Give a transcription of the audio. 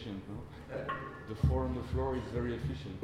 efficient, no? The four on the floor is very efficient.